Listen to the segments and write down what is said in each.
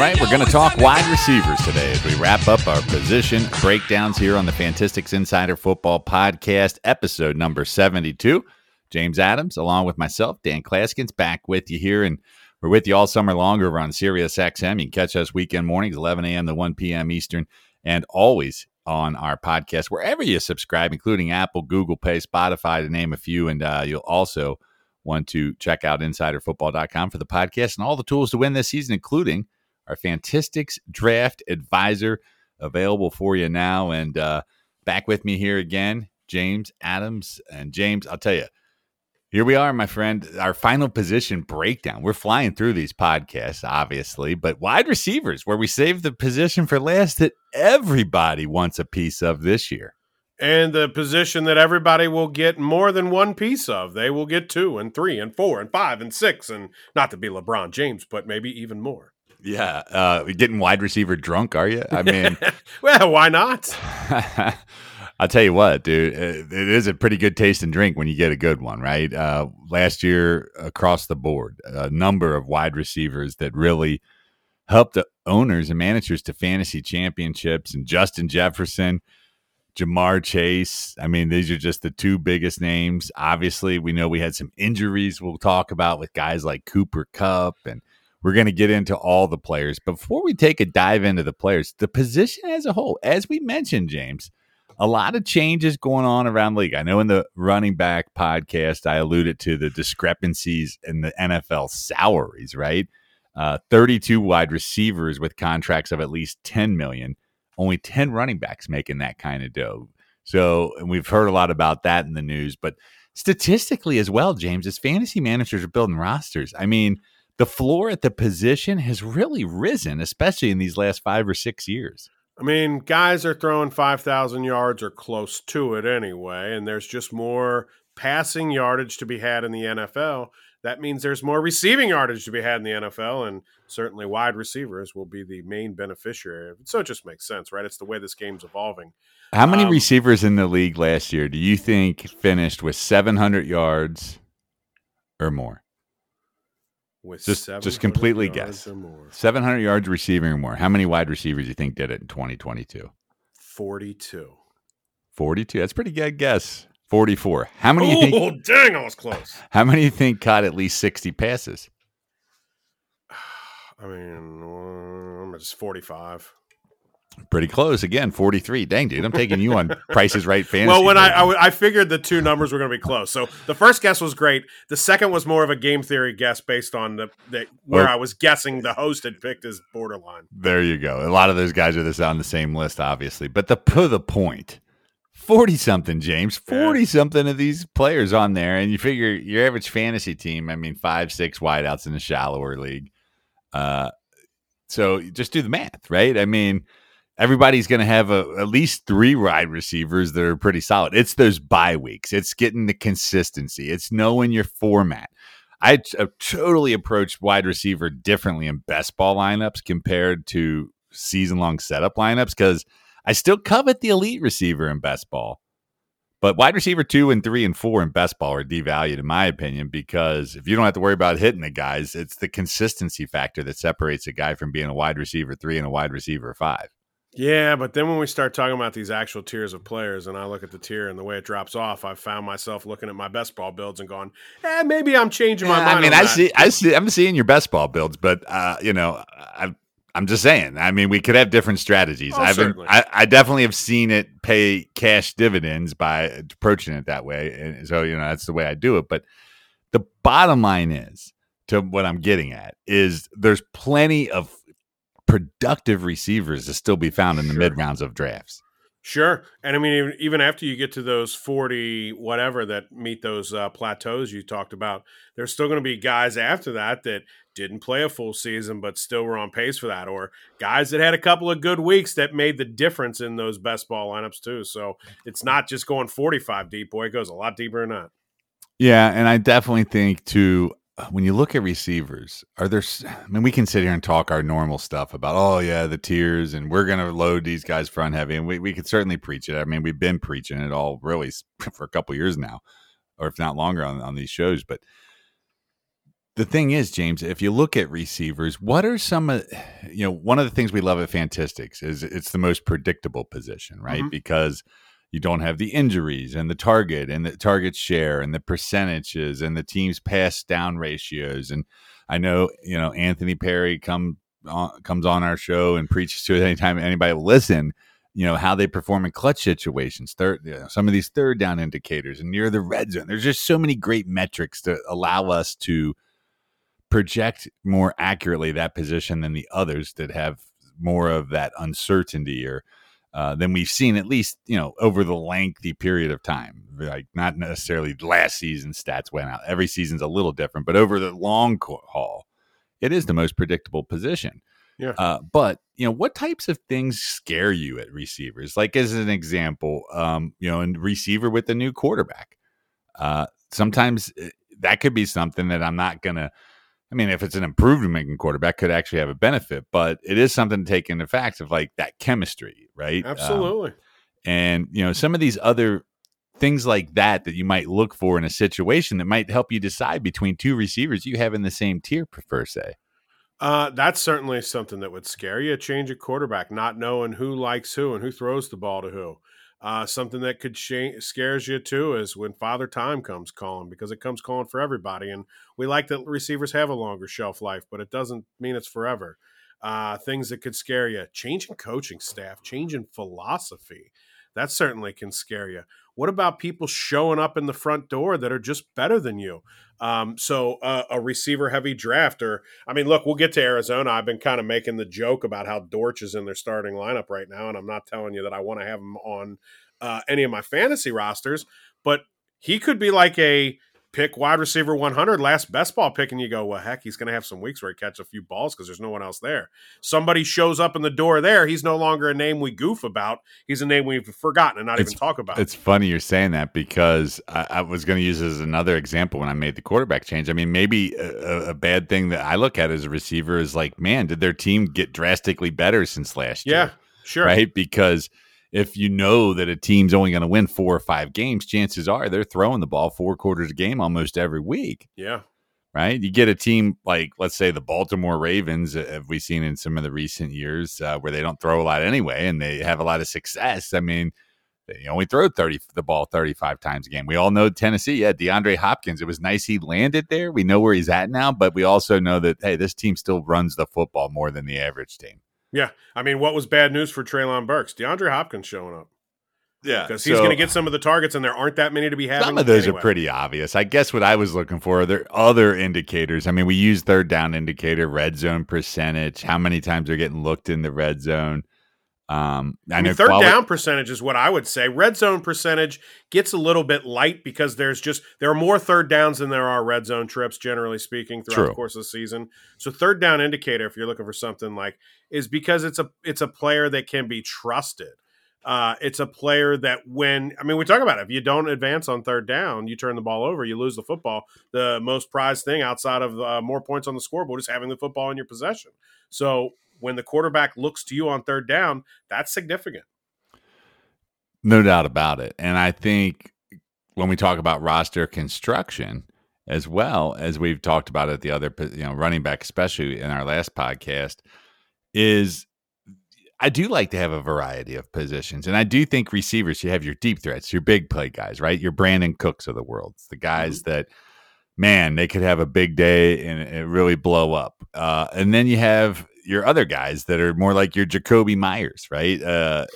right, we're going to talk wide receivers today as we wrap up our position breakdowns here on the Fantistics Insider Football Podcast, episode number 72. James Adams, along with myself, Dan Clasgens, back with you here. And we're with you all summer long over on Sirius XM. You can catch us weekend mornings, 11 a.m. to 1 p.m. Eastern, and always on our podcast, wherever you subscribe, including Apple, Google Play, Spotify, to name a few. And uh, you'll also want to check out insiderfootball.com for the podcast and all the tools to win this season, including our Fantistics Draft Advisor available for you now. And uh, back with me here again, James Adams. And James, I'll tell you, here we are, my friend. Our final position breakdown. We're flying through these podcasts, obviously, but wide receivers, where we saved the position for last that everybody wants a piece of this year and the position that everybody will get more than one piece of. They will get two and three and four and five and six, and not to be LeBron James, but maybe even more. Yeah, uh, getting wide receiver drunk, are you? I mean, well, why not? I'll tell you what, dude, it is a pretty good taste and drink when you get a good one, right? Uh, last year, across the board, a number of wide receivers that really helped the owners and managers to fantasy championships, and Justin Jefferson Ja'Marr Chase. I mean, these are just the two biggest names. Obviously, we know we had some injuries we'll talk about with guys like Cooper Kupp and we're going to get into all the players. Before we take a dive into the players, the position as a whole, as we mentioned, James, a lot of changes going on around the league. I know in the running back podcast, I alluded to the discrepancies in the NFL salaries, right? Uh, 32 wide receivers with contracts of at least 10 million only 10 running backs making that kind of dough. So, and we've heard a lot about that in the news, but statistically as well, James, as fantasy managers are building rosters, I mean, the floor at the position has really risen, especially in these last five or six years. I mean, guys are throwing 5,000 yards or close to it anyway, and there's just more passing yardage to be had in the NFL that means there's more receiving yardage to be had in the NFL, and certainly wide receivers will be the main beneficiary. So it just makes sense, right? It's the way this game's evolving. How many um, receivers in the league last year do you think finished with 700 yards or more? With just just completely guess. 700 yards receiving or more. How many wide receivers do you think did it in 2022? 42. 42. That's pretty good guess. 44. How many oh, you think? Oh, dang, I was close. How many you think caught at least 60 passes? I mean, uh, I'm just 45. Pretty close again, 43. Dang, dude, I'm taking you on Prices Right fantasy. well, when I, I, I figured the two numbers were going to be close, so the first guess was great. The second was more of a game theory guess based on the, the where well, I was guessing the host had picked as borderline. There you go. A lot of those guys are this on the same list, obviously, but the the point 40 something, James. 40 something of these players on there. And you figure your average fantasy team, I mean, five, six wideouts in a shallower league. Uh, so just do the math, right? I mean, everybody's going to have a, at least three wide receivers that are pretty solid. It's those bye weeks, it's getting the consistency, it's knowing your format. I uh, totally approached wide receiver differently in best ball lineups compared to season long setup lineups because – I still covet the elite receiver in best ball. But wide receiver two and three and four in best ball are devalued, in my opinion, because if you don't have to worry about hitting the guys, it's the consistency factor that separates a guy from being a wide receiver three and a wide receiver five. Yeah, but then when we start talking about these actual tiers of players, and I look at the tier and the way it drops off, I found myself looking at my best ball builds and going, "Eh, maybe I'm changing my mind." I mean, I see, I see, I'm seeing your best ball builds, but uh, you know, I've I'm just saying. I mean, we could have different strategies. Oh, I've been, I, I, definitely have seen it pay cash dividends by approaching it that way, and so you know that's the way I do it. But the bottom line is to what I'm getting at is there's plenty of productive receivers to still be found in the sure. mid rounds of drafts. Sure, and I mean even, after you get to those forty whatever that meet those uh, plateaus you talked about, there's still going to be guys after that that didn't play a full season but still were on pace for that, or guys that had a couple of good weeks that made the difference in those best ball lineups too. So it's not just going 45 deep, boy. It goes a lot deeper than that. Yeah, and I definitely think too when you look at receivers, are there? I mean, we can sit here and talk our normal stuff about, oh yeah, the tiers, and we're going to load these guys front heavy, and we we could certainly preach it. I mean, we've been preaching it all really for a couple years now, or if not longer on on these shows. But the thing is, James, if you look at receivers, what are some of you know one of the things we love at Fantistics is it's the most predictable position, right? Mm-hmm. Because you don't have the injuries and the target and the target share and the percentages and the team's pass down ratios. And I know you know Anthony Perry come on, comes on our show and preaches to it anytime anybody listen. You know how they perform in clutch situations, third, you know, some of these third down indicators, and near the red zone. There's just so many great metrics to allow us to project more accurately that position than the others that have more of that uncertainty or uh, than we've seen at least you know over the lengthy period of time. Like not necessarily last season stats went out. Every season's a little different but over the long haul it is the most predictable position. Yeah. Uh, but you know what types of things scare you at receivers? Like as an example um, you know a receiver with a new quarterback. Uh, sometimes eh, that could be something that i'm not gonna I mean, if it's an improvement quarterback, could actually have a benefit, but it is something to take into fact of like that chemistry, right? Um, Absolutely. Um, and you know, some of these other things like that that you might look for in a situation that might help you decide between two receivers you have in the same tier, per se. Uh, that's certainly something that would scare you. A change of quarterback, not knowing who likes who and who throws the ball to who. Uh, something that could sh- scares you too is when Father Time comes calling because it comes calling for everybody, and we like that receivers have a longer shelf life, but it doesn't mean it's forever. Uh, things that could scare you: changing coaching staff, changing philosophy. That certainly can scare you. What about people showing up in the front door that are just better than you? Um, so uh, a receiver heavy draft, or I mean, look, we'll get to Arizona. I've been kind of making the joke about how Dortch is in their starting lineup right now, and I'm not telling you that I want to have him on uh, any of my fantasy rosters, but he could be like a pick wide receiver 100 last best ball pick and you go well heck he's going to have some weeks where he catches a few balls because there's no one else there. Somebody shows up in the door there he's no longer a name we goof about he's a name we've forgotten and not it's, even talk about. it's funny you're saying that because i, I was going to use as another example when i made the quarterback change. I mean maybe a, a, bad thing that i look at as a receiver is like man did their team get drastically better since last yeah, year? yeah sure. Right? Because if you know that a team's only going to win four or five games, chances are they're throwing the ball four quarters a game almost every week. Yeah. Right. You get a team like, let's say, the Baltimore Ravens, uh, have we seen in some of the recent years uh, where they don't throw a lot anyway and they have a lot of success. I mean, they only throw 30 the ball 35 times a game. We all know Tennessee, yeah, DeAndre Hopkins. It was nice he landed there. We know where he's at now, but we also know that hey, this team still runs the football more than the average team. Yeah, I mean, what was bad news for Treylon Burks? DeAndre Hopkins showing up. Yeah, because he's so, going to get some of the targets, and there aren't that many to be having. Some of those anyway. are pretty obvious. I guess what I was looking for are there other indicators. I mean, we use third down indicator, red zone percentage, how many times they're getting looked in the red zone. Um, I, I mean, third down percentage is what I would say. Red zone percentage gets a little bit light because there's just there are more third downs than there are red zone trips, generally speaking, throughout True. the course of the season. So third down indicator, if you're looking for something like, is because it's a it's a player that can be trusted. Uh, it's a player that when I mean we talk about it, if you don't advance on third down, you turn the ball over, you lose the football. The most prized thing outside of uh, more points on the scoreboard is having the football in your possession. So when the quarterback looks to you on third down, that's significant. No doubt about it. And I think when we talk about roster construction, as well as we've talked about at the other, you know, running back, especially in our last podcast, is I do like to have a variety of positions. And I do think receivers, you have your deep threats, your big play guys, right? Your Brandin Cooks of the world, the guys mm-hmm. that, man, they could have a big day and it really blow up. Uh, and then you have your other guys that are more like your Jakobi Meyers, right? Uh,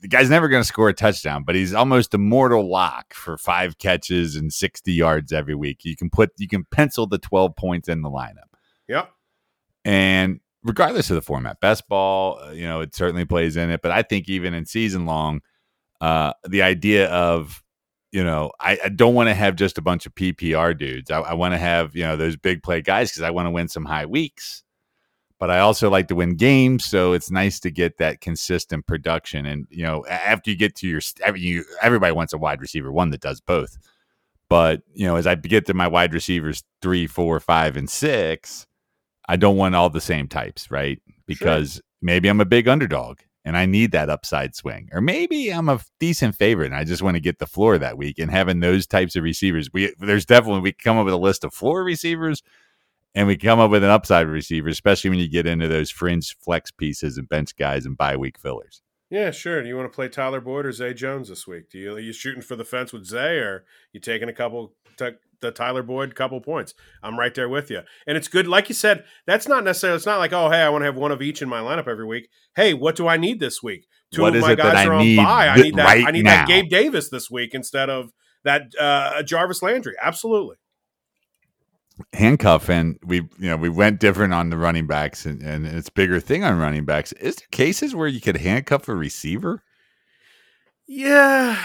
the guy's never going to score a touchdown, but he's almost a mortal lock for five catches and 60 yards every week. You can put, you can pencil the 12 points in the lineup. Yep. And regardless of the format, best ball, uh, you know, it certainly plays in it. But I think even in season long, uh, the idea of, you know, I, I don't want to have just a bunch of PPR dudes. I, I want to have, you know, those big play guys because I want to win some high weeks but I also like to win games. So it's nice to get that consistent production. And you know, after you get to your, you everybody wants a wide receiver one that does both. But you know, as I get to my wide receivers three, four, five, and six, I don't want all the same types, right? Because sure. maybe I'm a big underdog and I need that upside swing, or maybe I'm a decent favorite and I just want to get the floor that week. And having those types of receivers, we there's definitely we come up with a list of floor receivers and we come up with an upside receiver, especially when you get into those fringe flex pieces and bench guys and bye week fillers. Yeah, sure. Do you want to play Tyler Boyd or Zay Jones this week? Do you are you shooting for the fence with Zay, or you taking a couple t- the Tyler Boyd couple points? I'm right there with you, and it's good. Like you said, that's not necessarily. It's not like oh hey, I want to have one of each in my lineup every week. Hey, what do I need this week? Two What of my guys I are on need bye. I need that. right I need now? that Gabe Davis this week instead of that uh, Jarvis Landry. Absolutely. Handcuff and we you know we went different on the running backs and, and it's bigger thing on running backs is there cases where you could handcuff a receiver Yeah,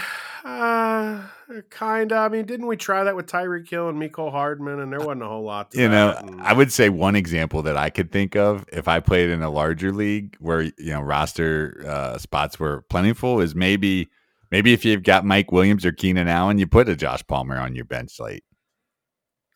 uh, kind of. I mean, didn't we try that with Tyreek Hill and Mecole Hardman, and there wasn't a whole lot. To you know and- i would say one example that i could think of if i played in a larger league where you know roster uh, spots were plentiful is maybe maybe if you've got mike williams or keenan allen you put a josh palmer on your bench late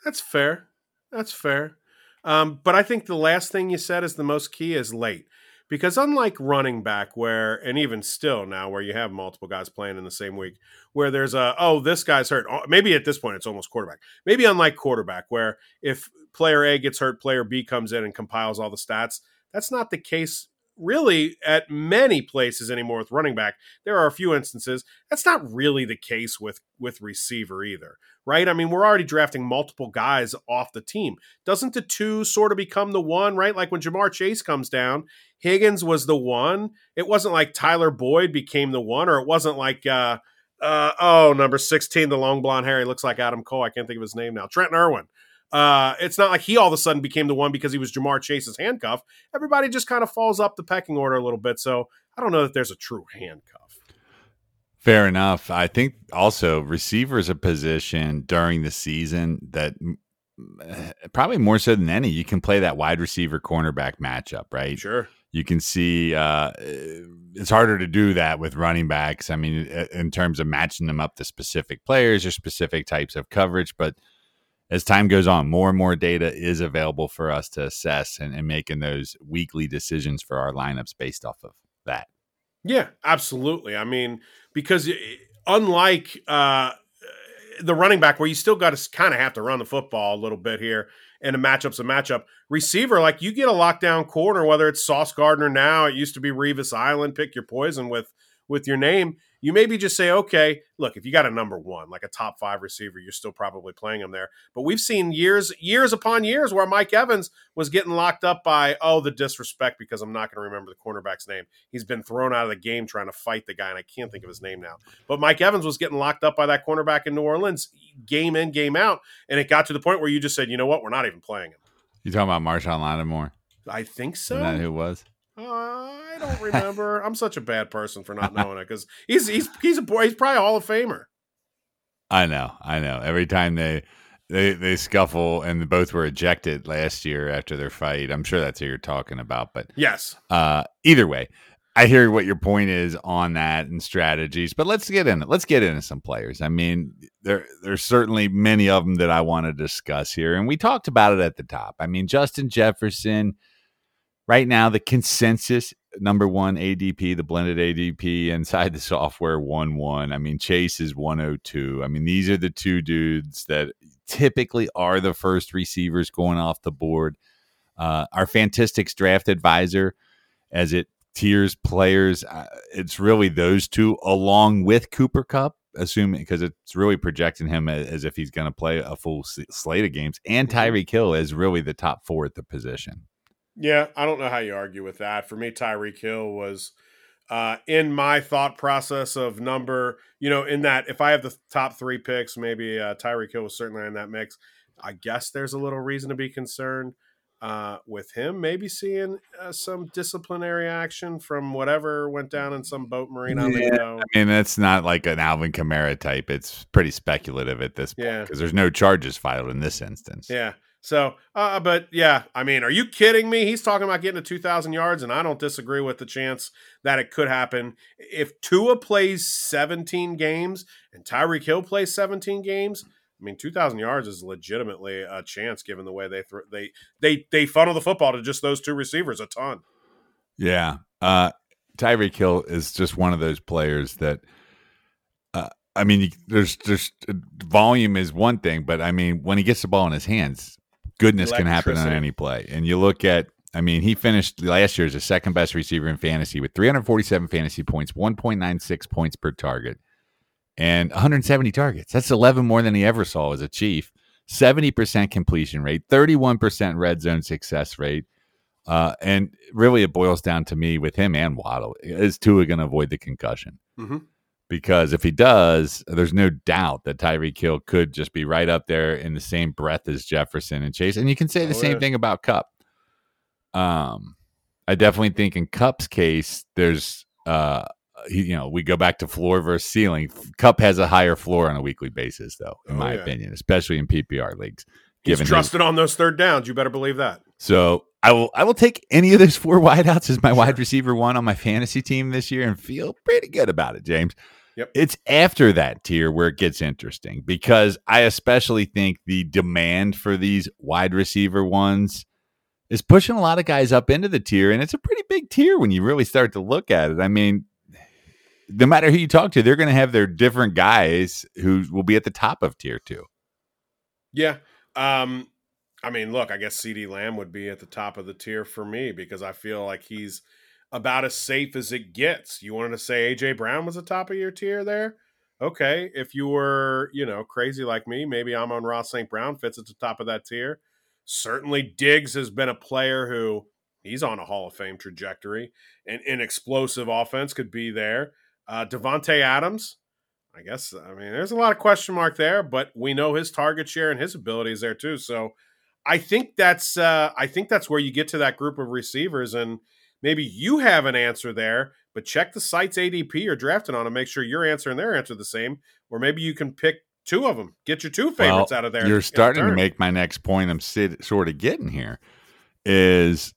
That's fair. That's fair. Um, but I think the last thing you said is the most key is late. Because unlike running back, where, and even still now, where you have multiple guys playing in the same week, where there's a, oh, this guy's hurt. Oh, Maybe at this point it's almost quarterback. Maybe unlike quarterback, where if player A gets hurt, player B comes in and compiles all the stats. That's not the case really at many places anymore with running back. There are a few instances. That's not really the case with with receiver either right? I mean, we're already drafting multiple guys off the team. Doesn't the two sort of become the one, right? Like when Ja'Marr Chase comes down, Higgins was the one. It wasn't like Tyler Boyd became the one, or it wasn't like, uh, uh, oh, number 16, the long blonde hair. He looks like Adam Cole. I can't think of his name now. Trent Irwin. Uh, it's not like he all of a sudden became the one because he was Ja'Marr Chase's handcuff. Everybody just kind of falls up the pecking order a little bit. So I don't know that there's a true handcuff. Fair enough. I think also receivers a position during the season that eh, probably more so than any, you can play that wide receiver cornerback matchup, right? Sure. You can see uh, eh, it's harder to do that with running backs. I mean, eh, in terms of matching them up to specific players or specific types of coverage, but as time goes on, more and more data is available for us to assess and, and making those weekly decisions for our lineups based off of that. Yeah, absolutely. I mean, because unlike uh, the running back, where you still got to kind of have to run the football a little bit here, and a matchup's a matchup. Receiver, like you get a lockdown corner, whether it's Sauce Gardner now, it used to be Revis Island. Pick your poison with with your name. You maybe just say, okay, look, if you got a number one, like a top five receiver, you're still probably playing him there. But we've seen years, years upon years where Mike Evans was getting locked up by, oh, the disrespect because I'm not going to remember the cornerback's name. He's been thrown out of the game trying to fight the guy, and I can't think of his name now. But Mike Evans was getting locked up by that cornerback in New Orleans, game in, game out. And it got to the point where you just said, you know what, we're not even playing him. You talking about Marshon Lattimore? I think so. Isn't that who it was? Uh, I don't remember. I'm such a bad person for not knowing it because he's he's he's a boy. He's probably a Hall of Famer. I know, I know. Every time they they they scuffle and both were ejected last year after their fight. I'm sure that's who you're talking about. But Yes. uh, either way, I hear what your point is on that and strategies. But let's get in. It. Let's get into some players. I mean, there there's certainly many of them that I want to discuss here, and we talked about it at the top. I mean, Justin Jefferson. Right now, the consensus number one ADP, the blended ADP inside the software, one one. I mean, Chase is one hundred two. I mean, these are the two dudes that typically are the first receivers going off the board. Uh, our Fantistics draft advisor, as it tiers players, uh, it's really those two along with Cooper Kupp, assuming because it's really projecting him as, as if he's going to play a full slate of games, and Tyreek Hill is really the top four at the position. Yeah, I don't know how you argue with that. For me, Tyreek Hill was uh, in my thought process of number, you know, in that if I have the top three picks, maybe uh, Tyreek Hill was certainly in that mix. I guess there's a little reason to be concerned uh, with him, maybe seeing uh, some disciplinary action from whatever went down in some boat marine on the Yeah. go. I mean, that's not like an Alvin Kamara type. It's pretty speculative at this point Yeah. because there's no charges filed in this instance. Yeah. So, uh, but yeah, I mean, are you kidding me? He's talking about getting to 2,000 yards, and I don't disagree with the chance that it could happen. If Tua plays 17 games and Tyreek Hill plays 17 games, I mean, 2,000 yards is legitimately a chance given the way they throw, they they they funnel the football to just those two receivers a ton. Yeah. Uh, Tyreek Hill is just one of those players that, uh, I mean, there's there's volume is one thing, but I mean, when he gets the ball in his hands, goodness can happen on any play. And you look at, I mean, he finished last year as the second best receiver in fantasy with 347 fantasy points, 1.96 points per target, and 170 targets. That's 11 more than he ever saw as a Chief. 70% completion rate, 31% red zone success rate. Uh, and really, it boils down to me with him and Waddle is Tua going to avoid the concussion? Mm-hmm. Because if he does, there's no doubt that Tyreek Hill could just be right up there in the same breath as Jefferson and Chase. And you can say the oh, same yeah. thing about Kupp. Um, I definitely think in Kupp's case, there's uh, he, you know, we go back to floor versus ceiling. Kupp has a higher floor on a weekly basis, though, in oh, my yeah. opinion, especially in PPR leagues. He's trusted his, on those third downs. You better believe that. So I will I will take any of those four wideouts as my sure. wide receiver one on my fantasy team this year and feel pretty good about it, James. Yep. It's after that tier where it gets interesting because I especially think the demand for these wide receiver ones is pushing a lot of guys up into the tier, and it's a pretty big tier when you really start to look at it. I mean, no matter who you talk to, they're going to have their different guys who will be at the top of tier two. Yeah. Um, I mean, look, I guess CeeDee Lamb would be at the top of the tier for me because I feel like he's about as safe as it gets. You wanted to say AJ Brown was the top of your tier there? Okay. If you were, you know, crazy like me, maybe Amon-Ra St. Brown fits at the top of that tier. Certainly Diggs has been a player who he's on a Hall of Fame trajectory and an explosive offense could be there. Uh, Davante Adams, I guess. I mean, there's a lot of question mark there, but we know his target share and his abilities there too. So I think that's uh, I think that's where you get to that group of receivers, and maybe you have an answer there. But check the site's ADP you're drafting on and make sure your answer and their answer the same, or maybe you can pick two of them. Get your two favorites well, out of there. You're starting to make my next point. I'm sit, sort of getting here is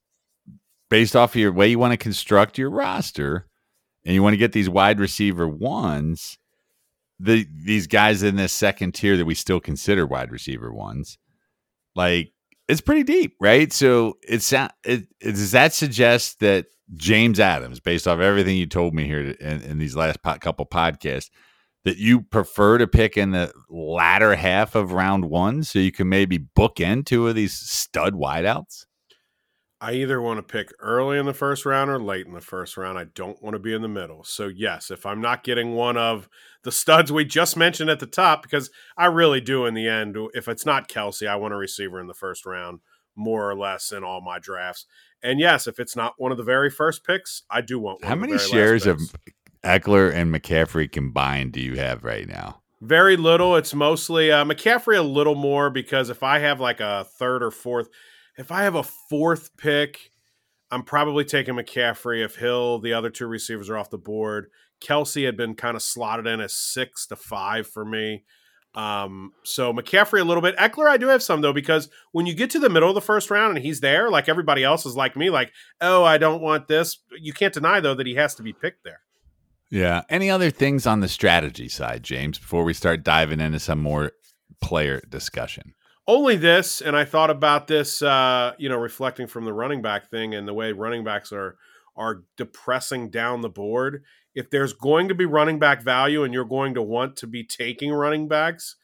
based off of your way you want to construct your roster and you want to get these wide receiver ones, the these guys in this second tier that we still consider wide receiver ones, like it's pretty deep, right? So it's it, does that suggest that James Adams, based off everything you told me here in, in these last po- couple podcasts, that you prefer to pick in the latter half of round one, so you can maybe book in two of these stud wideouts? I either want to pick early in the first round or late in the first round. I don't want to be in the middle. So, yes, if I'm not getting one of the studs we just mentioned at the top, because I really do in the end, if it's not Kelce, I want a receiver in the first round, more or less in all my drafts. And yes, if it's not one of the very first picks, I do want How many shares of Ekeler and McCaffrey combined do you have right now? Very little. It's mostly uh, McCaffrey a little more because if I have like a third or fourth – if I have a fourth pick, I'm probably taking McCaffrey. If Hill, the other two receivers are off the board. Kelce had been kind of slotted in as six to five for me. Um, so McCaffrey a little bit. Ekeler, I do have some though, because when you get to the middle of the first round and he's there, like everybody else is like me, like, oh, I don't want this. You can't deny though that he has to be picked there. Yeah. Any other things on the strategy side, James, before we start diving into some more player discussion? Only this, and I thought about this, uh, you know, reflecting from the running back thing and the way running backs are are depressing down the board. If there's going to be running back value, and you're going to want to be taking running backs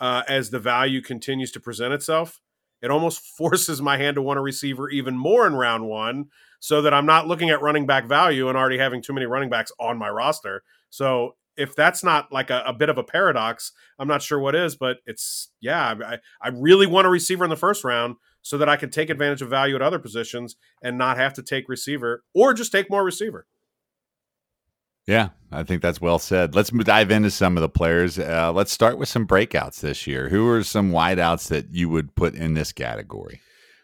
uh, as the value continues to present itself, it almost forces my hand to want a receiver even more in round one, so that I'm not looking at running back value and already having too many running backs on my roster. So if that's not like a, a, bit of a paradox, I'm not sure what is, but it's yeah, I, I really want a receiver in the first round so that I can take advantage of value at other positions and not have to take receiver or just take more receiver. Yeah, I think that's well said. Let's dive into some of the players. Uh, let's start with some breakouts this year. Who are some wideouts that you would put in this category?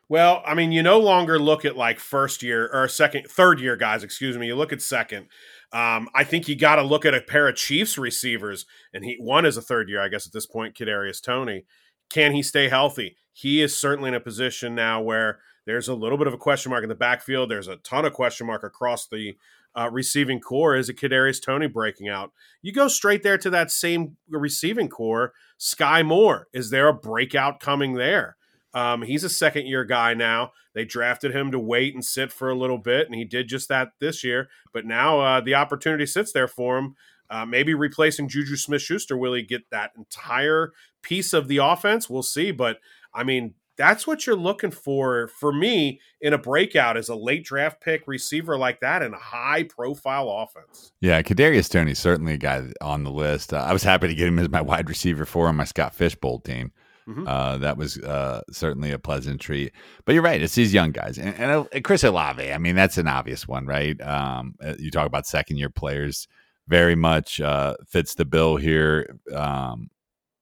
Well, I mean, you no longer look at like first year or second, third year guys, excuse me. You look at second. Um, I think you got to look at a pair of Chiefs receivers, and he one is a third year, I guess, at this point. Kadarius Toney, can he stay healthy? He is certainly in a position now where there's a little bit of a question mark in the backfield. There's a ton of question mark across the uh, receiving corps. Is a Kadarius Toney breaking out? You go straight there to that same receiving corps. Skyy Moore, is there a breakout coming there? Um, he's a second year guy now. They drafted him to wait and sit for a little bit, and he did just that this year. But now uh, the opportunity sits there for him. Uh, maybe replacing Juju Smith Schuster, will he get that entire piece of the offense? We'll see. But I mean, that's what you're looking for for me in a breakout as a late draft pick receiver like that in a high profile offense. Yeah, Kadarius Toney certainly a guy on the list. Uh, I was happy to get him as my wide receiver for on my Scott Fish Bowl team. Mm-hmm. Uh, that was uh, certainly a pleasant treat. But you're right; it's these young guys, and, and, uh, Chris Olave. I mean, that's an obvious one, right? Um, uh, you talk about second year players, very much uh, fits the bill here. Um,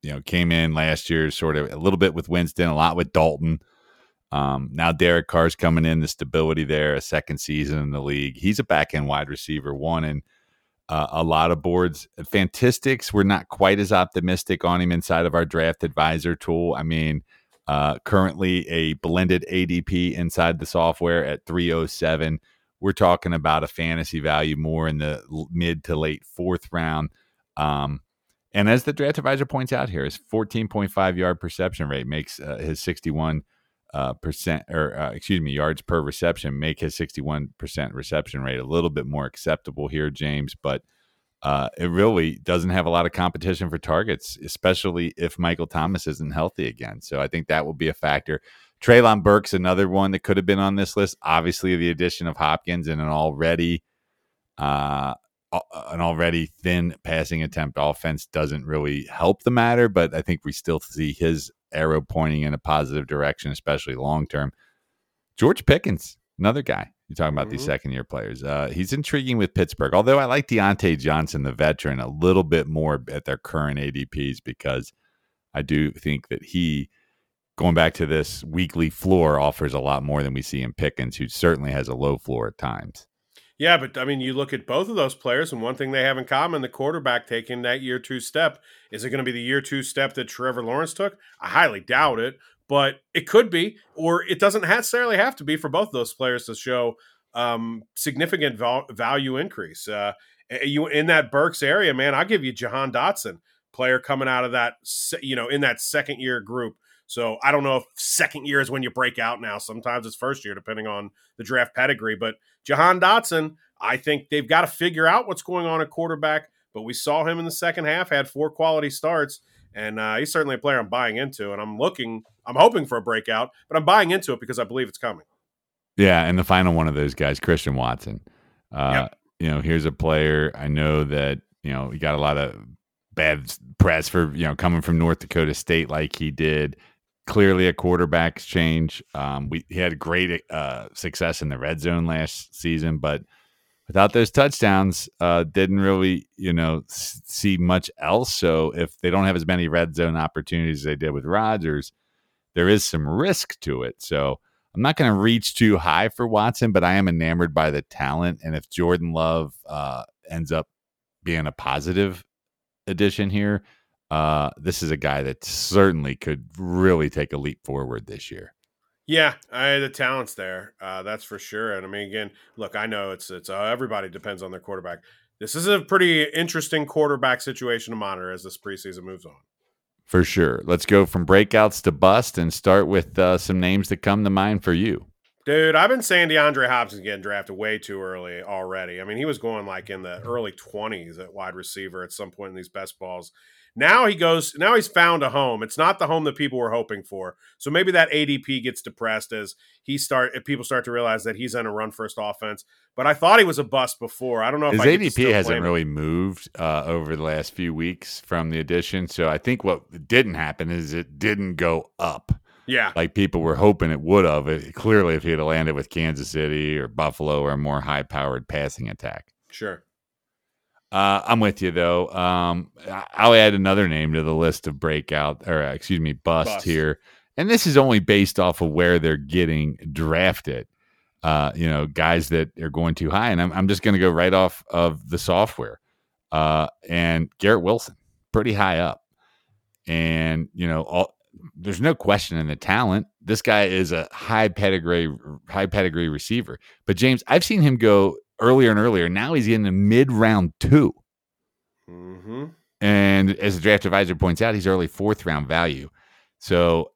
you know, came in last year sort of a little bit with Winston, a lot with Dalton. Um, now Derek Carr's coming in, the stability there, a second season in the league. He's a back end wide receiver, one in uh, a lot of boards. Fantistics, we're not quite as optimistic on him inside of our draft advisor tool. I mean, uh, currently a blended ADP inside the software at 307. We're talking about a fantasy value more in the mid to late fourth round. Um, and as the draft advisor points out here, his 14.5 yard perception rate makes uh, his 61 uh, percent, or uh, excuse me, yards per reception make his 61 percent reception rate a little bit more acceptable here, James. But uh, it really doesn't have a lot of competition for targets, especially if Michael Thomas isn't healthy again. So I think that will be a factor. Treylon Burks, another one that could have been on this list. Obviously, the addition of Hopkins and an already uh, an already thin passing attempt offense doesn't really help the matter, but I think we still see his arrow pointing in a positive direction, especially long term. George Pickens, another guy. You're talking about mm-hmm. these second year players. Uh, he's intriguing with Pittsburgh, although I like Diontae Johnson, the veteran, a little bit more at their current ADPs because I do think that he, going back to this weekly floor, offers a lot more than we see in Pickens, who certainly has a low floor at times. Yeah, but I mean, you look at both of those players, and one thing they have in common the quarterback taking that year two step. Is it going to be the year two step that Trevor Lawrence took? I highly doubt it, but it could be, or it doesn't necessarily have to be for both of those players to show um, significant val- value increase. Uh, you in that Burks area, man, I'll give you Jahan Dotson, player coming out of that, you know, in that second year group. So I don't know if second year is when you break out now. Sometimes it's first year, depending on the draft pedigree. But Jahan Dotson, I think they've got to figure out what's going on at quarterback. But we saw him in the second half, had four quality starts, and uh, he's certainly a player I'm buying into. And I'm looking, I'm hoping for a breakout, but I'm buying into it because I believe it's coming. Yeah, and the final one of those guys, Christian Watson. Uh, yep. You know, here's a player I know that you know he got a lot of bad press for you know coming from North Dakota State like he did clearly a quarterback's change. Um, we he had great uh, success in the red zone last season, but without those touchdowns, uh, didn't really you know see much else. So if they don't have as many red zone opportunities as they did with Rodgers, there is some risk to it. So I'm not going to reach too high for Watson, but I am enamored by the talent. And if Jordan Love uh, ends up being a positive addition here, uh, this is a guy that certainly could really take a leap forward this year. Yeah, I, the talent's there. Uh, that's for sure. And I mean, again, look, I know it's it's uh, everybody depends on their quarterback. This is a pretty interesting quarterback situation to monitor as this preseason moves on. For sure. Let's go from breakouts to bust and start with uh, some names that come to mind for you. Dude, I've been saying DeAndre Hopkins getting drafted way too early already. I mean, he was going like in the early 20s at wide receiver at some point in these best balls. Now he goes. Now he's found a home. It's not the home that people were hoping for. So maybe that ADP gets depressed as he start. If people start to realize that he's in a run first offense. But I thought he was a bust before. I don't know if his ADP hasn't really moved uh, over the last few weeks from the addition. So I think what didn't happen is it didn't go up. Yeah, like people were hoping it would have. It, clearly, if he had landed with Kansas City or Buffalo or a more high powered passing attack. Sure. Uh, I'm with you though. Um, I'll add another name to the list of breakout or uh, excuse me, bust, bust, here, and this is only based off of where they're getting drafted. Uh, you know, guys that are going too high, and I'm I'm just going to go right off of the software. Uh, and Garrett Wilson, pretty high up, and you know, all, there's no question in the talent. This guy is a high pedigree, high pedigree receiver. But James, I've seen him go earlier and earlier. Now he's in the mid round 2 mm-hmm. And as the draft advisor points out, he's early fourth round value. So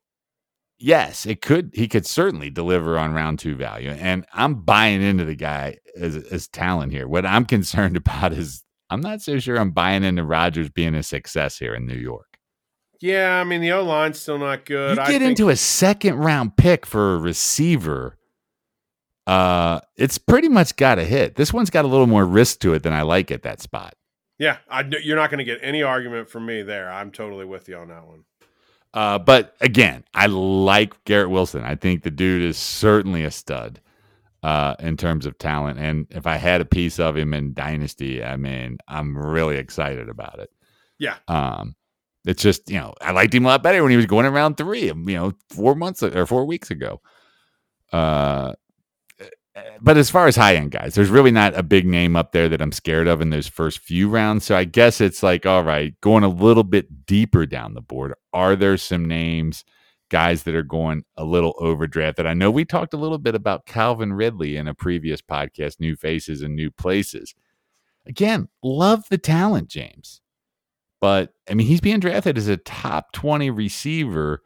yes, it could he could certainly deliver on round two value. And I'm buying into the guy as, as talent here. What I'm concerned about is I'm not so sure I'm buying into Rodgers being a success here in New York. Yeah, I mean the O line's still not good. You get think, into a second round pick for a receiver. Uh, it's pretty much got a hit. This one's got a little more risk to it than I like at that spot. yeah, I, you're not going to get any argument from me there. I'm totally with you on that one. Uh, but again, I like Garrett Wilson. I think the dude is certainly a stud uh, in terms of talent. And if I had a piece of him in Dynasty, I mean, I'm really excited about it. Yeah. Um, it's just you know I liked him a lot better when he was going around three, you know, four months or four weeks ago. Uh, but as far as high end guys, there's really not a big name up there that I'm scared of in those first few rounds. So I guess it's like, all right, going a little bit deeper down the board. Are there some names, guys that are going a little overdrafted? I know we talked a little bit about Calvin Ridley in a previous podcast, New Faces and New Places. Again, love the talent, James. But I mean, he's being drafted as a top 20 receiver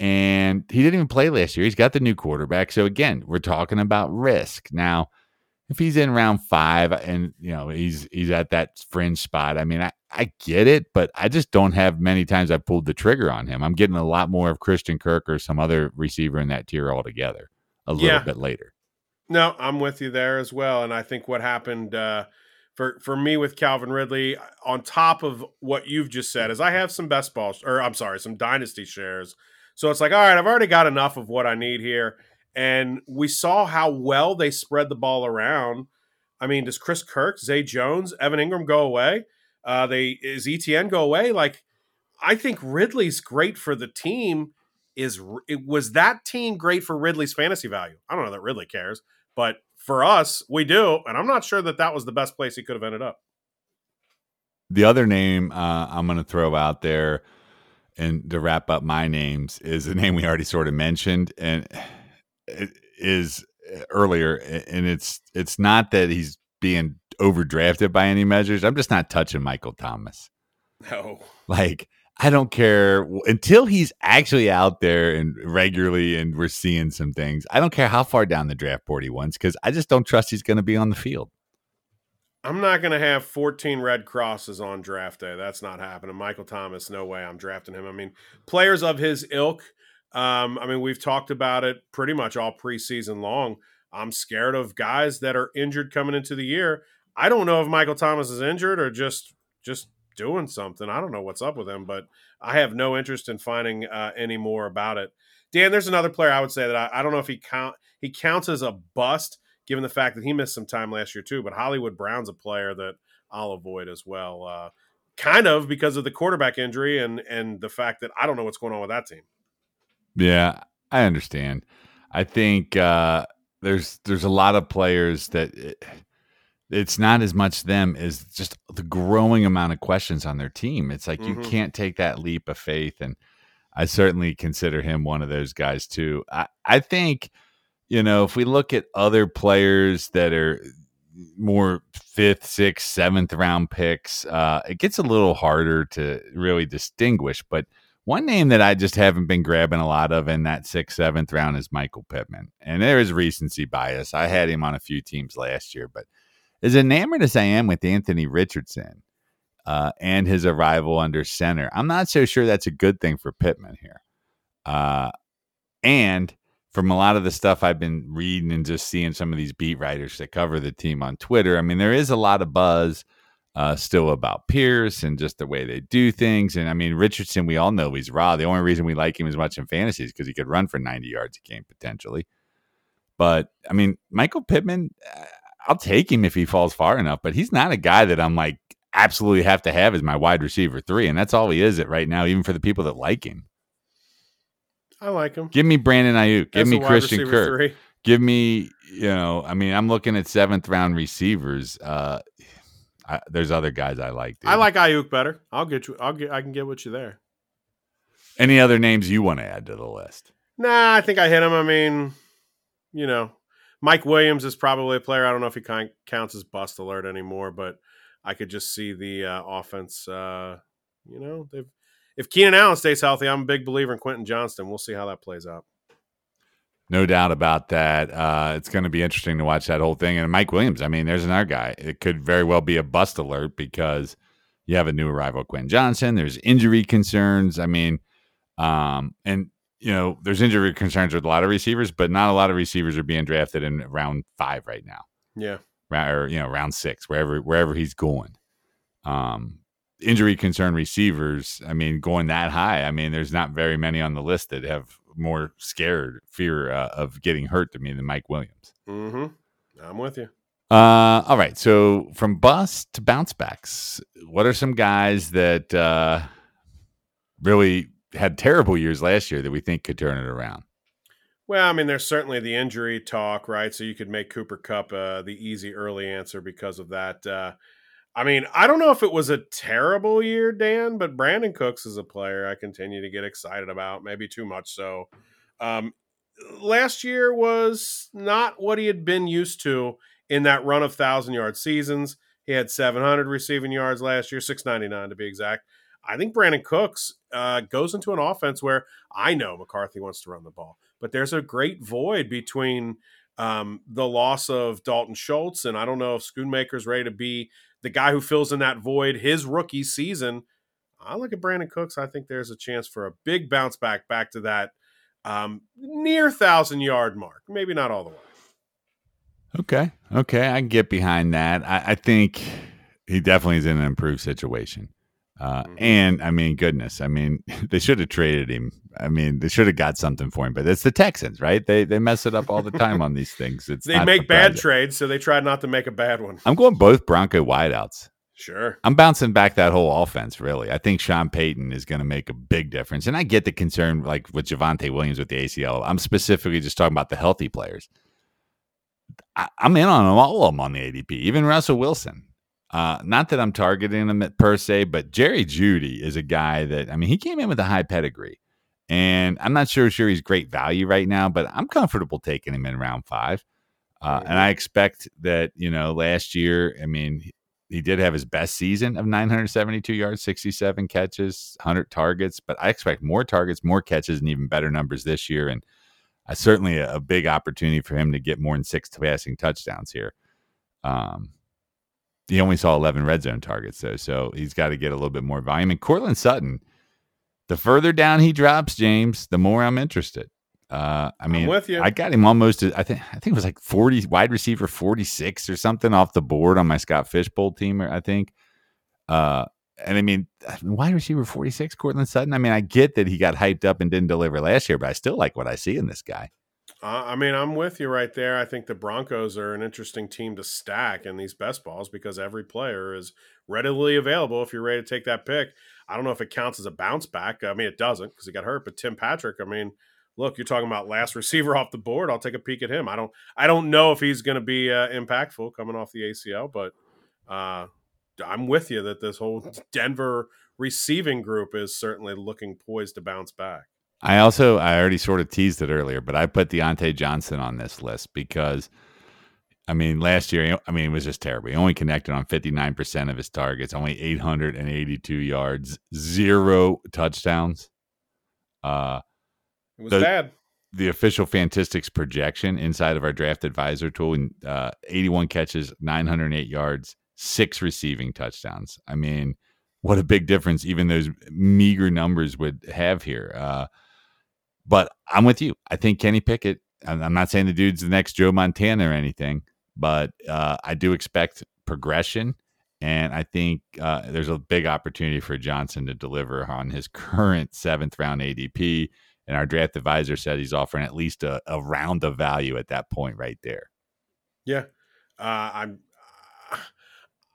and he didn't even play last year. He's got the new quarterback. So again, we're talking about risk. Now, if he's in round five and you know he's he's at that fringe spot, I mean, I, I get it, but I just don't have many times I pulled the trigger on him. I'm getting a lot more of Christian Kirk or some other receiver in that tier altogether a little Yeah. bit later. No, I'm with you there as well. And I think what happened uh, for for me with Calvin Ridley, on top of what you've just said, is I have some best balls, or I'm sorry, some dynasty shares. So it's like, all right, I've already got enough of what I need here. And we saw how well they spread the ball around. I mean, does Chris Kirk, Zay Jones, Evan Engram go away? Uh, they is ETN go away? Like, I think Ridley's great for the team. Is it was that team great for Ridley's fantasy value? I don't know that Ridley cares, but for us, we do, and I'm not sure that that was the best place he could have ended up. The other name uh, I'm going to throw out there and to wrap up my names is a name we already sort of mentioned and it is uh, earlier and it's it's not that he's being overdrafted by any measures. I'm just not touching Michael Thomas. No, Like I don't care until he's actually out there and regularly and we're seeing some things. I don't care how far down the draft board he wants because I just don't trust he's going to be on the field. I'm not going to have 14 red crosses on draft day. That's not happening. Michael Thomas, no way. I'm drafting him. I mean, players of his ilk. Um, I mean, we've talked about it pretty much all preseason long. I'm scared of guys that are injured coming into the year. I don't know if Michael Thomas is injured or just just doing something. I don't know what's up with him, but I have no interest in finding uh, any more about it. Dan, there's another player I would say that I, I don't know if he count he counts as a bust given the fact that he missed some time last year too. But Hollywood Brown's a player that I'll avoid as well, uh, kind of because of the quarterback injury and and the fact that I don't know what's going on with that team. Yeah, I understand. I think uh, there's there's a lot of players that it, it's not as much them as just the growing amount of questions on their team. It's like you Mhm. can't take that leap of faith, and I certainly consider him one of those guys too. I I think you know if we look at other players that are more fifth, sixth, seventh round picks, uh, it gets a little harder to really distinguish, but. One name that I just haven't been grabbing a lot of in that sixth, seventh round is Michael Pittman. And there is recency bias. I had him on a few teams last year, but as enamored as I am with Anthony Richardson uh, and his arrival under center, I'm not so sure that's a good thing for Pittman here. Uh, and from a lot of the stuff I've been reading and just seeing some of these beat writers that cover the team on Twitter, I mean, there is a lot of buzz uh, still about Pierce and just the way they do things. And I mean, Richardson, we all know he's raw. The only reason we like him as much in fantasy is because he could run for 90 yards a game potentially. But I mean, Michael Pittman, uh, I'll take him if he falls far enough, but he's not a guy that I'm like absolutely have to have as my wide receiver three. And that's all he is at right now, even for the people that like him. I like him. Give me Brandon Aiyuk. Give As me Christian Kirk. three. Give me, you know, I mean, I'm looking at seventh round receivers. Uh, I, there's other guys I like. Dude. I like Aiyuk better. I'll get you. I'll get. I can get with you there. Any other names you want to add to the list? Nah, I think I hit him. I mean, you know, Mike Williams is probably a player. I don't know if he kind counts as bust alert anymore, but I could just see the uh, offense. Uh, you know, they've if Keenan Allen stays healthy, I'm a big believer in Quentin Johnston. We'll see how that plays out. No doubt about that. Uh, it's going to be interesting to watch that whole thing. And Mike Williams, I mean, there's another guy. It could very well be a bust alert because You have a new arrival, Quinn Johnson. There's injury concerns. I mean, um, and you know, there's injury concerns with a lot of receivers, but not a lot of receivers are being drafted in round five right now. Yeah, or you know, round six, wherever wherever he's going. Um, injury concern receivers. I mean, going that high. I mean, there's not very many on the list that have more scared fear uh, of getting hurt to me than Mike Williams. Mm-hmm. I'm with you. Uh, all right. So from bust to bounce backs, what are some guys that uh, really had terrible years last year that we think could turn it around? Well, I mean, there's certainly the injury talk, right? So you could make Cooper Kupp uh, the easy early answer because of that. I mean, I don't know if it was a terrible year, Dan, but Brandin Cooks is a player I continue to get excited about, maybe too much so. Um, last year was not what he had been used to in that run of thousand yard seasons. He had 700 receiving yards last year, 699 to be exact. I think Brandin Cooks uh, goes into an offense where I know McCarthy wants to run the ball, but there's a great void between um, the loss of Dalton Schultz, and I don't know if Schoonmaker's ready to be the guy who fills in that void his rookie season. I look at Brandin Cooks. I think there's a chance for a big bounce back back to that um, near thousand yard mark. Maybe not all the way. Okay, okay, I can get behind that. I, I think he definitely is in an improved situation. Uh, mm-hmm. And I mean, goodness, I mean, they should have traded him. I mean, they should have got something for him, but it's the Texans, right? They they mess it up all the time on these things. It's they make bad trades, so they try not to make a bad one. I'm going both Bronco wideouts. Sure. I'm bouncing back that whole offense, really. I think Sean Payton is going to make a big difference. And I get the concern, like with Javonte Williams with the ACL. I'm specifically just talking about the healthy players. I, am in on them, all of them on the ADP, even Russell Wilson. Uh, not that I'm targeting him per se, but Jerry Jeudy is a guy that I mean he came in with a high pedigree, and I'm not sure sure he's great value right now, but I'm comfortable taking him in round five. Uh, and I expect that you know last year, I mean he did have his best season of 972 yards, 67 catches, 100 targets, but I expect more targets, more catches, and even better numbers this year. And uh, certainly a, a, big opportunity for him to get more than six passing touchdowns here. Um, he only saw 11 red zone targets though, so he's got to get a little bit more volume. And Courtland Sutton, the further down he drops, James, the more I'm interested. Uh, I mean, I'm with you. I got him almost. I think I think it was like 40 wide receiver 46 or something off the board on my Scott Fish Bowl team. I think. Uh, and I mean, wide receiver 46, Courtland Sutton. I mean, I get that he got hyped up and didn't deliver last year, but I still like what I see in this guy. I mean, I'm with you right there. I think the Broncos are an interesting team to stack in these best balls because every player is readily available if you're ready to take that pick. I don't know if it counts as a bounce back. I mean, it doesn't because he got hurt. But Tim Patrick, I mean, look, you're talking about last receiver off the board. I'll take a peek at him. I don't, I don't know if he's going to be uh, impactful coming off the ACL, but uh, I'm with you that this whole Denver receiving group is certainly looking poised to bounce back. I also I already sort of teased it earlier, but I put Diontae Johnson on this list because I mean last year I mean it was just terrible. He only connected on 59% of his targets, only 882 yards, zero touchdowns. Uh it was the, bad. The official Fantistics projection inside of our draft advisor tool, uh, 81 catches, 908 yards, six receiving touchdowns. I mean, what a big difference even those meager numbers would have here. Uh, but I'm with you. I think Kenny Pickett. I'm not saying the dude's the next Joe Montana or anything, but uh, I do expect progression, and I think uh, there's a big opportunity for Johnson to deliver on his current seventh round ADP. And our draft advisor said he's offering at least a, a round of value at that point, right there. Yeah, uh, I'm.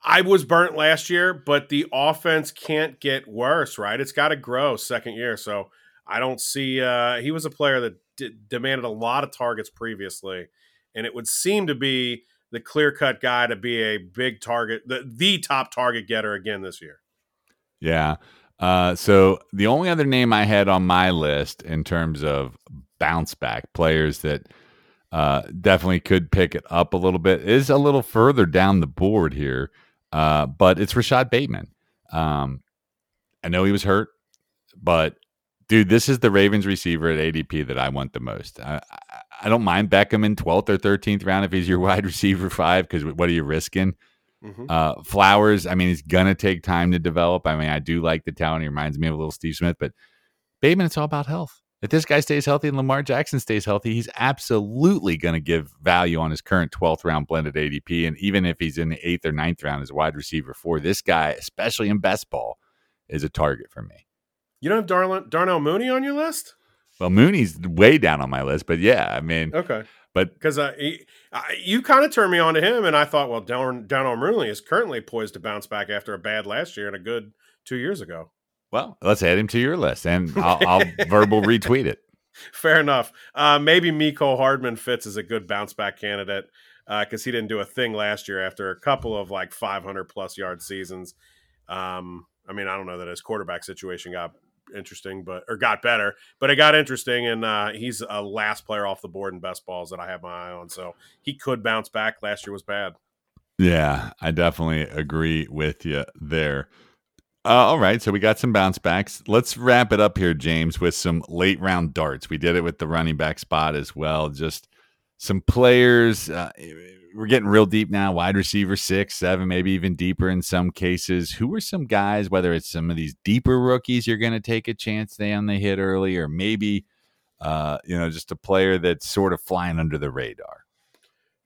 I was burnt last year, but the offense can't get worse, right? It's got to grow second year. So I don't see. Uh, he was a player that d- demanded a lot of targets previously, and it would seem to be the clear cut guy to be a big target, the the top target getter again this year. Yeah. Uh, so the only other name I had on my list in terms of bounce back players that uh, definitely could pick it up a little bit is a little further down the board here, uh, but it's Rashod Bateman. Um, I know he was hurt, but dude, this is the Ravens receiver at ADP that I want the most. I, I, don't mind Beckham in 12th or 13th round if he's your wide receiver five, because what are you risking? Mm-hmm. Uh, Flowers, I mean, he's gonna take time to develop. I mean, I do like the talent. He reminds me of a little Steve Smith, but Bateman, it's all about health. If this guy stays healthy and Lamar Jackson stays healthy, he's absolutely going to give value on his current 12th round blended ADP. And even if he's in the eighth or ninth round as wide receiver for this guy, especially in best ball, is a target for me. You don't have Darnell, Darnell Mooney on your list? Well, Mooney's way down on my list, but yeah, I mean, okay. But because uh, you kind of turned me on to him, and I thought, well, Darnell, Darnell Mooney is currently poised to bounce back after a bad last year and a good two years ago. Well, let's add him to your list, and I'll, I'll verbal retweet it. Fair enough. Uh, maybe Mecole Hardman fits as a good bounce back candidate because uh, he didn't do a thing last year after a couple of like 500 plus yard seasons. Um, I mean, I don't know that his quarterback situation got interesting, but or got better, but it got interesting, and uh, he's a last player off the board in best balls that I have my eye on, so he could bounce back. Last year was bad. Yeah, I definitely agree with you there. Uh, all right, so we got some bounce backs. Let's wrap it up here, James, with some late round darts. We did it with the running back spot as well. Just some players. Uh, we're getting real deep now. Wide receiver six, seven, maybe even deeper in some cases. Who are some guys? Whether it's some of these deeper rookies, you're going to take a chance on the hit early, or maybe uh, you know just a player that's sort of flying under the radar.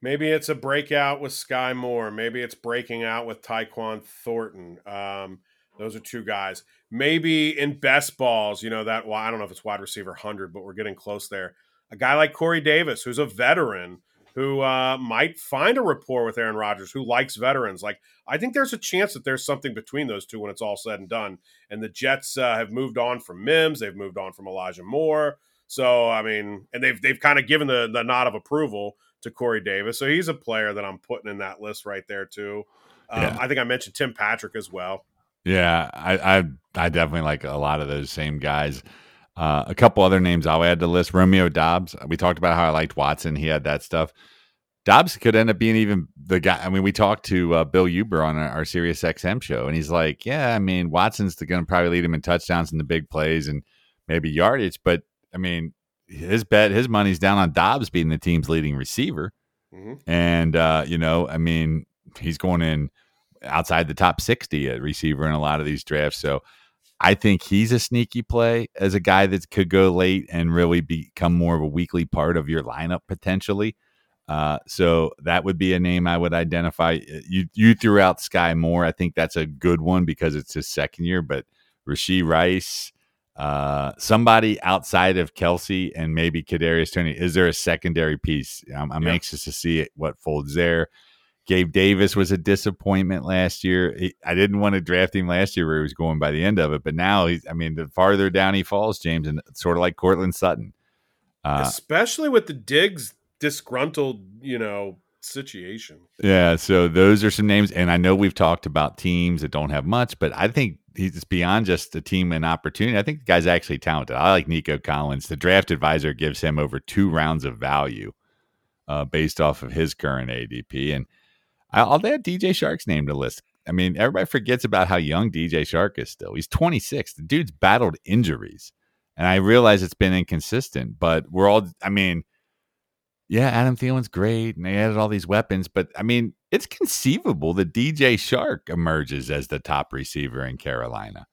Maybe it's a breakout with Skyy Moore. Maybe it's breaking out with Tyquan Thornton. Um, those are two guys. Maybe in best balls, you know, that, well, I don't know if it's wide receiver 100, but we're getting close there. A guy like Corey Davis, who's a veteran, who uh, might find a rapport with Aaron Rodgers, who likes veterans. Like, I think there's a chance that there's something between those two when it's all said and done. And the Jets uh, have moved on from Mims, they've moved on from Elijah Moore. So, I mean, and they've they've kind of given the, the nod of approval to Corey Davis. So he's a player that I'm putting in that list right there, too. Um, yeah. I think I mentioned Tim Patrick as well. Yeah, I, I, I definitely like a lot of those same guys. Uh, a couple other names I'll add to the list. Romeo Doubs. We talked about how I liked Watson. He had that stuff. Doubs could end up being even the guy. I mean, we talked to uh, Bill Huber on our, our Sirius XM show, and he's like, "Yeah, I mean, Watson's going to probably lead him in touchdowns and the big plays and maybe yardage, but I mean, his bet, his money's down on Doubs being the team's leading receiver, mm-hmm. and uh, you know, I mean, he's going in outside the top 60 at receiver in a lot of these drafts. So I think he's a sneaky play as a guy that could go late and really become more of a weekly part of your lineup potentially. Uh, so that would be a name I would identify. You you threw out Skyy Moore. I think that's a good one because it's his second year. But Rashee Rice, uh, somebody outside of Kelce and maybe Kadarius Toney. Is there a secondary piece? I'm, I'm yeah. anxious to see it, what folds there. Gabe Davis was a disappointment last year. He, I didn't want to draft him last year where he was going by the end of it, but now he's, I mean, the farther down he falls, James, and sort of like Courtland Sutton. Uh, Especially with the Diggs disgruntled, you know, situation. Yeah. So those are some names. And I know we've talked about teams that don't have much, but I think he's beyond just a team and opportunity. I think the guy's actually talented. I like Nico Collins. The draft advisor gives him over two rounds of value uh, based off of his current ADP. And I'll add DJ Chark's name to the list. I mean, everybody forgets about how young DJ Chark is still. He's 26. The dude's battled injuries. And I realize it's been inconsistent, but we're all, I mean, yeah, Adam Thielen's great and they added all these weapons, but I mean, it's conceivable that DJ Chark emerges as the top receiver in Carolina.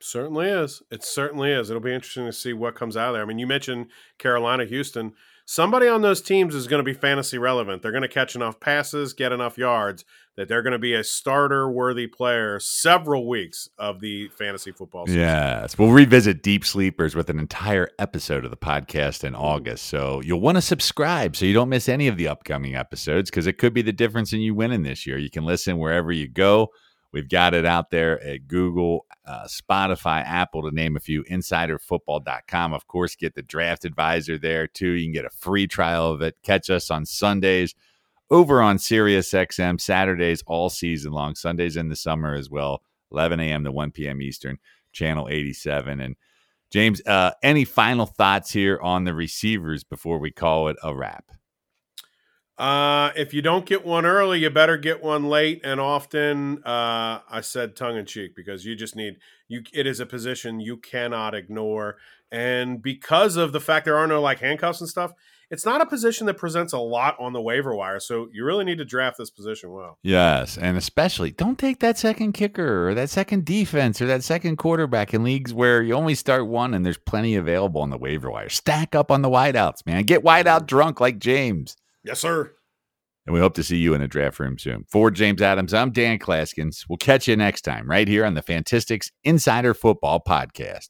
Certainly is. It certainly is. It'll be interesting to see what comes out of there. I mean, you mentioned Carolina, Houston somebody on those teams is going to be fantasy relevant. They're going to catch enough passes, get enough yards that they're going to be a starter worthy player several weeks of the fantasy football season. Yes. We'll revisit deep sleepers with an entire episode of the podcast in August. So you'll want to subscribe so you don't miss any of the upcoming episodes because it could be the difference in you winning this year. You can listen wherever you go. We've got it out there at Google, uh, Spotify, Apple, to name a few. InsiderFootball.com. Of course, get the draft advisor there too. You can get a free trial of it. Catch us on Sundays over on Sirius XM, Saturdays all season long, Sundays in the summer as well, 11 a.m. to 1 p.m. Eastern, channel 87. And James, uh, any final thoughts here on the receivers before we call it a wrap? Uh, if you don't get one early, you better get one late. And often, uh, I said tongue in cheek because you just need you. It is a position you cannot ignore, and because of the fact there are no like handcuffs and stuff, it's not a position that presents a lot on the waiver wire. So you really need to draft this position well. Yes, and especially don't take that second kicker or that second defense or that second quarterback in leagues where you only start one and there's plenty available on the waiver wire. Stack up on the wideouts, man. Get wideout drunk like James. Yes, sir. And we hope to see you in a draft room soon. For James Adams, I'm Dan Clasgens. We'll catch you next time right here on the Fantistics Insider Football Podcast.